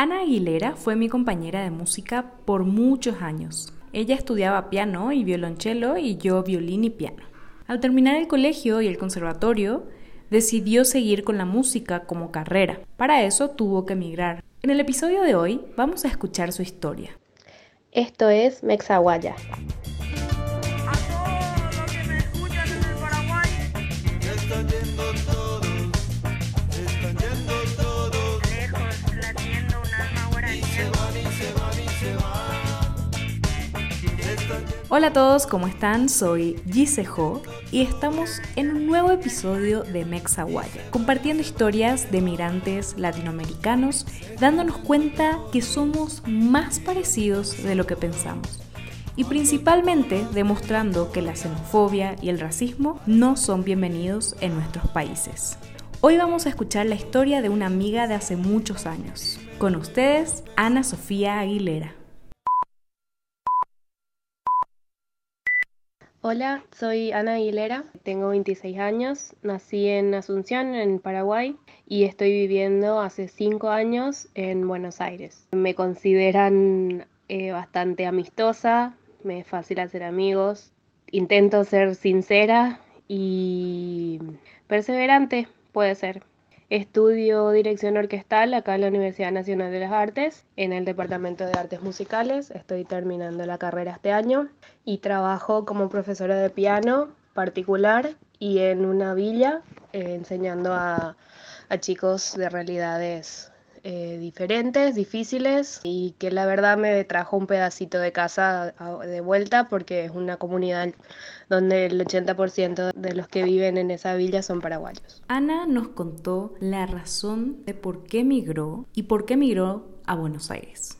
Ana Aguilera fue mi compañera de música por muchos años. Ella estudiaba piano y violonchelo y yo violín y piano. Al terminar el colegio y el conservatorio, decidió seguir con la música como carrera. Para eso tuvo que emigrar. En el episodio de hoy vamos a escuchar su historia. Esto es Mexaguaya. Hola a todos, ¿cómo están? Soy Gise Ho y estamos en un nuevo episodio de Mexaguaya, compartiendo historias de migrantes latinoamericanos, dándonos cuenta que somos más parecidos de lo que pensamos y principalmente demostrando que la xenofobia y el racismo no son bienvenidos en nuestros países. Hoy vamos a escuchar la historia de una amiga de hace muchos años. Con ustedes, Ana Sofía Aguilera. Hola, soy Ana Aguilera, tengo 26 años, nací en Asunción, en Paraguay, y estoy viviendo hace 5 años en Buenos Aires. Me consideran eh, bastante amistosa, me es fácil hacer amigos, intento ser sincera y perseverante, puede ser. Estudio dirección orquestal acá en la Universidad Nacional de las Artes, en el Departamento de Artes Musicales. Estoy terminando la carrera este año y trabajo como profesora de piano particular y en una villa eh, enseñando a, a chicos de realidades eh, diferentes, difíciles y que la verdad me trajo un pedacito de casa de vuelta porque es una comunidad donde el 80% de los que viven en esa villa son paraguayos. Ana nos contó la razón de por qué migró y por qué migró a Buenos Aires.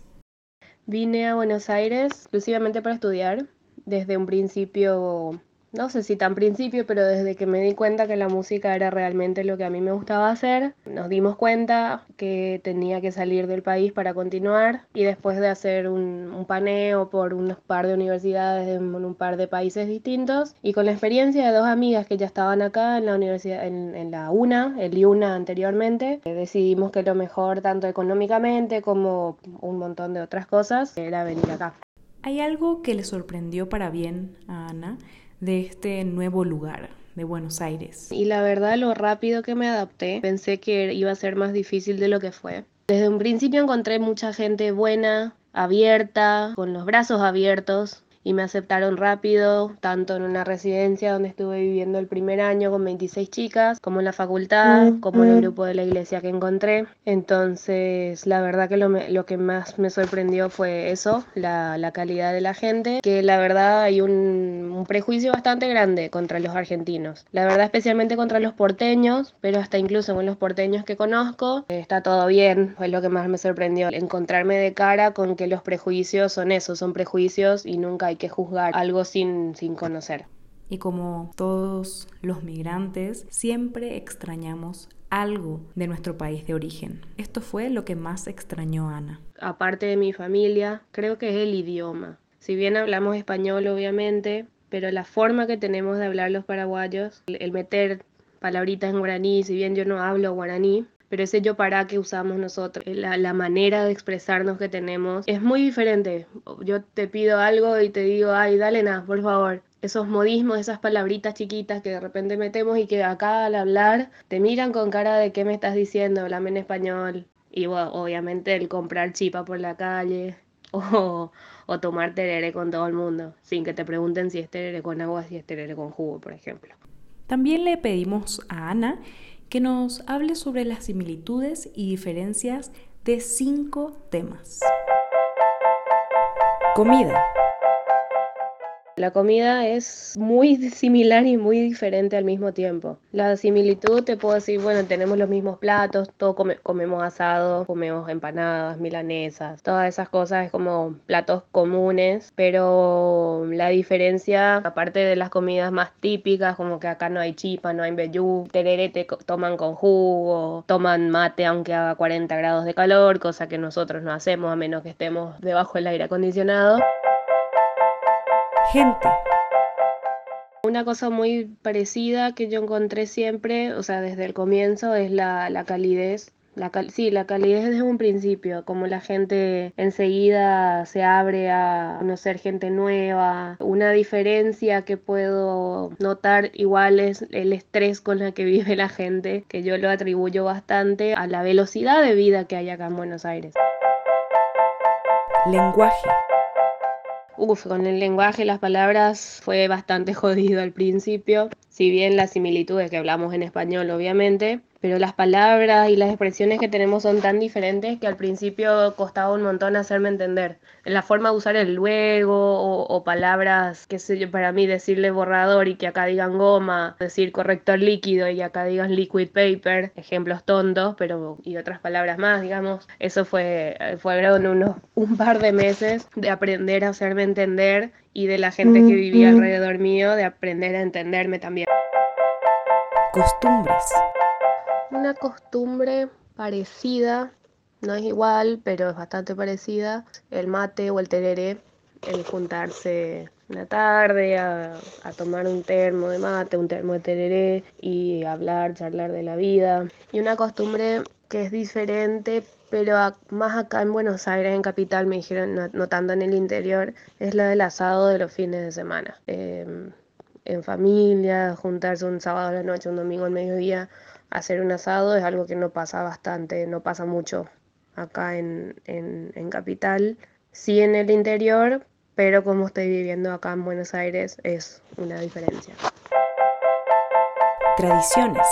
Vine a Buenos Aires exclusivamente para estudiar. Desde un principio no sé si tan principio, pero desde que me di cuenta que la música era realmente lo que a mí me gustaba hacer, nos dimos cuenta que tenía que salir del país para continuar y después de hacer un, paneo por un par de universidades en un par de países distintos y con la experiencia de dos amigas que ya estaban acá en la universidad, en, la UNA, el IUNA anteriormente, eh, decidimos que lo mejor tanto económicamente como un montón de otras cosas era venir acá. ¿Hay algo que le sorprendió para bien a Ana? De este nuevo lugar de Buenos Aires. Y la verdad, lo rápido que me adapté, pensé que iba a ser más difícil de lo que fue. Desde un principio encontré mucha gente buena, abierta, con los brazos abiertos, y me aceptaron rápido, tanto en una residencia donde estuve viviendo el primer año con 26 chicas, como en la facultad, como en el grupo de la iglesia que encontré. Entonces, la verdad que lo, lo que más me sorprendió fue eso, la, la, calidad de la gente, que la verdad hay un, un prejuicio bastante grande contra los argentinos. La verdad especialmente contra los porteños, pero hasta incluso con los porteños que conozco, está todo bien, fue lo que más me sorprendió, encontrarme de cara con que los prejuicios son eso, son prejuicios y nunca hay que juzgar algo sin, sin conocer. Y como todos los migrantes, siempre extrañamos algo de nuestro país de origen. Esto fue lo que más extrañó Ana. Aparte de mi familia, creo que es el idioma. Si bien hablamos español, obviamente, pero la forma que tenemos de hablar los paraguayos, el meter palabritas en guaraní, si bien yo no hablo guaraní, pero ese yo para que usamos nosotros, la, la, manera de expresarnos que tenemos es muy diferente. Yo te pido algo y te digo, ay, dale nada, por favor. Esos modismos, esas palabritas chiquitas que de repente metemos y que acá al hablar te miran con cara de qué me estás diciendo, hablame en español. Y bueno, obviamente el comprar chipa por la calle o, o tomar terere con todo el mundo, sin que te pregunten si es terere con agua, si es terere con jugo, por ejemplo. También le pedimos a Ana que nos hable sobre las similitudes y diferencias de cinco temas. Comida. La comida es muy similar y muy diferente al mismo tiempo. La similitud te puedo decir, bueno, tenemos los mismos platos, todos comemos asado, comemos empanadas, milanesas, todas esas cosas es como platos comunes, pero la diferencia, aparte de las comidas más típicas, como que acá no hay chipa, no hay vellú, tereré te toman con jugo, toman mate aunque haga 40 grados de calor, cosa que nosotros no hacemos a menos que estemos debajo del aire acondicionado gente. Una cosa muy parecida que yo encontré siempre, o sea, desde el comienzo, es la, calidez La sí, la calidez desde un principio, como la gente enseguida se abre a conocer gente nueva. Una diferencia que puedo notar igual es el estrés con la que vive la gente, que yo lo atribuyo bastante a la velocidad de vida que hay acá en Buenos Aires. Lenguaje. Uf, con el lenguaje y las palabras fue bastante jodido al principio, si bien las similitudes que hablamos en español obviamente, pero las palabras y las expresiones que tenemos son tan diferentes que al principio costaba un montón hacerme entender. La forma de usar el luego o, palabras, qué sé yo, para mí decirle borrador y que acá digan goma, decir corrector líquido y acá digan liquid paper, ejemplos tontos, pero y otras palabras más, digamos. Eso fue, fueron unos un par de meses de aprender a hacerme entender y de la gente que vivía alrededor mío de aprender a entenderme también. Costumbres. Una costumbre parecida, no es igual, pero es bastante parecida, el mate o el tereré, el juntarse una tarde a, tomar un termo de mate, un termo de tereré y hablar, charlar de la vida. Y una costumbre que es diferente, pero más acá en Buenos Aires, en Capital, me dijeron, notando en el interior, es la del asado de los fines de semana. Em, en familia, juntarse un sábado a la noche, un domingo al mediodía, hacer un asado es algo que no pasa bastante, no pasa mucho acá en, en, Capital. Sí en el interior, pero como estoy viviendo acá en Buenos Aires es una diferencia. Tradiciones.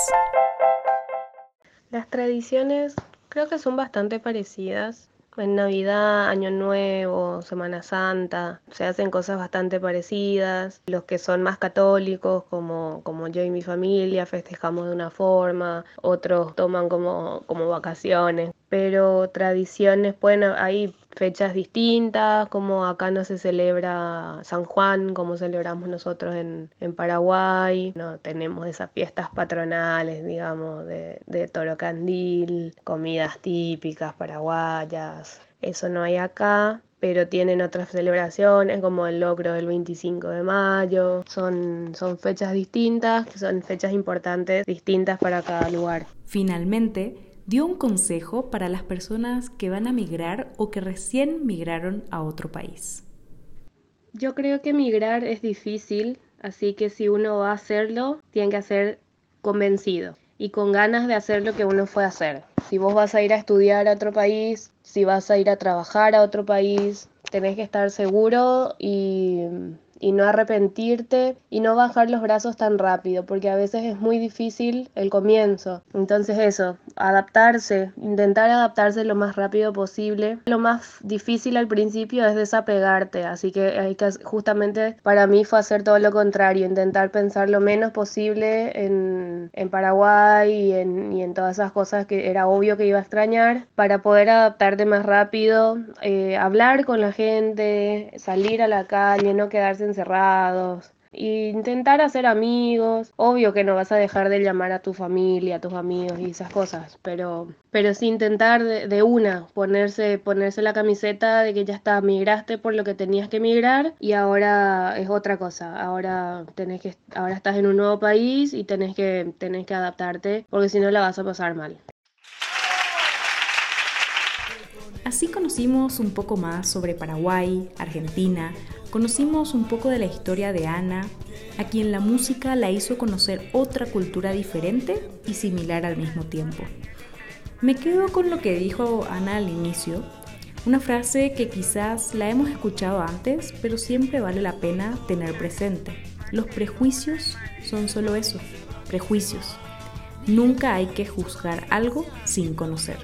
Las tradiciones creo que son bastante parecidas. En Navidad, Año Nuevo, Semana Santa, se hacen cosas bastante parecidas. Los que son más católicos, como, como yo y mi familia, festejamos de una forma, otros toman como, como vacaciones. Pero tradiciones, bueno, hay fechas distintas, como acá no se celebra San Juan, como celebramos nosotros en, Paraguay, no tenemos esas fiestas patronales, digamos, de, de toro candil, comidas típicas paraguayas, eso no hay acá, pero tienen otras celebraciones como el logro del 25 de mayo. Son, son fechas distintas, son fechas importantes, distintas para cada lugar. Finalmente, dio un consejo para las personas que van a migrar o que recién migraron a otro país. Yo creo que migrar es difícil, así que si uno va a hacerlo, tiene que ser convencido y con ganas de hacer lo que uno fue a hacer. Si vos vas a ir a estudiar a otro país, si vas a ir a trabajar a otro país, tenés que estar seguro y y no arrepentirte y no bajar los brazos tan rápido, porque a veces es muy difícil el comienzo. Entonces eso, adaptarse, intentar adaptarse lo más rápido posible. Lo más difícil al principio es desapegarte, así que hay que justamente para mí fue hacer todo lo contrario, intentar pensar lo menos posible en, en Paraguay y en, y en todas esas cosas que era obvio que iba a extrañar para poder adaptarte más rápido, eh, hablar con la gente, salir a la calle, no quedarse encerrados. Intentar hacer amigos. Obvio que no vas a dejar de llamar a tu familia, a tus amigos y esas cosas, pero, pero sí intentar de, una ponerse, ponerse la camiseta de que ya está, migraste por lo que tenías que migrar y ahora es otra cosa. Ahora tenés que, ahora estás en un nuevo país y tenés que, tenés que adaptarte porque si no la vas a pasar mal. Así conocimos un poco más sobre Paraguay, Argentina, conocimos un poco de la historia de Ana, a quien la música la hizo conocer otra cultura diferente y similar al mismo tiempo. Me quedo con lo que dijo Ana al inicio, una frase que quizás la hemos escuchado antes, pero siempre vale la pena tener presente. Los prejuicios son solo eso, prejuicios. Nunca hay que juzgar algo sin conocer.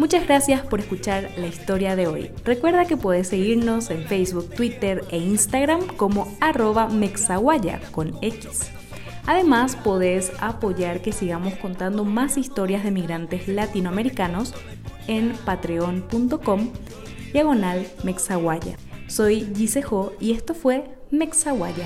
Muchas gracias por escuchar la historia de hoy. Recuerda que puedes seguirnos en Facebook, Twitter e Instagram como arroba mexaguaya con X. Además, podés apoyar que sigamos contando más historias de migrantes latinoamericanos en patreon.com diagonal mexaguaya. Soy Gisejo y esto fue Mexaguaya.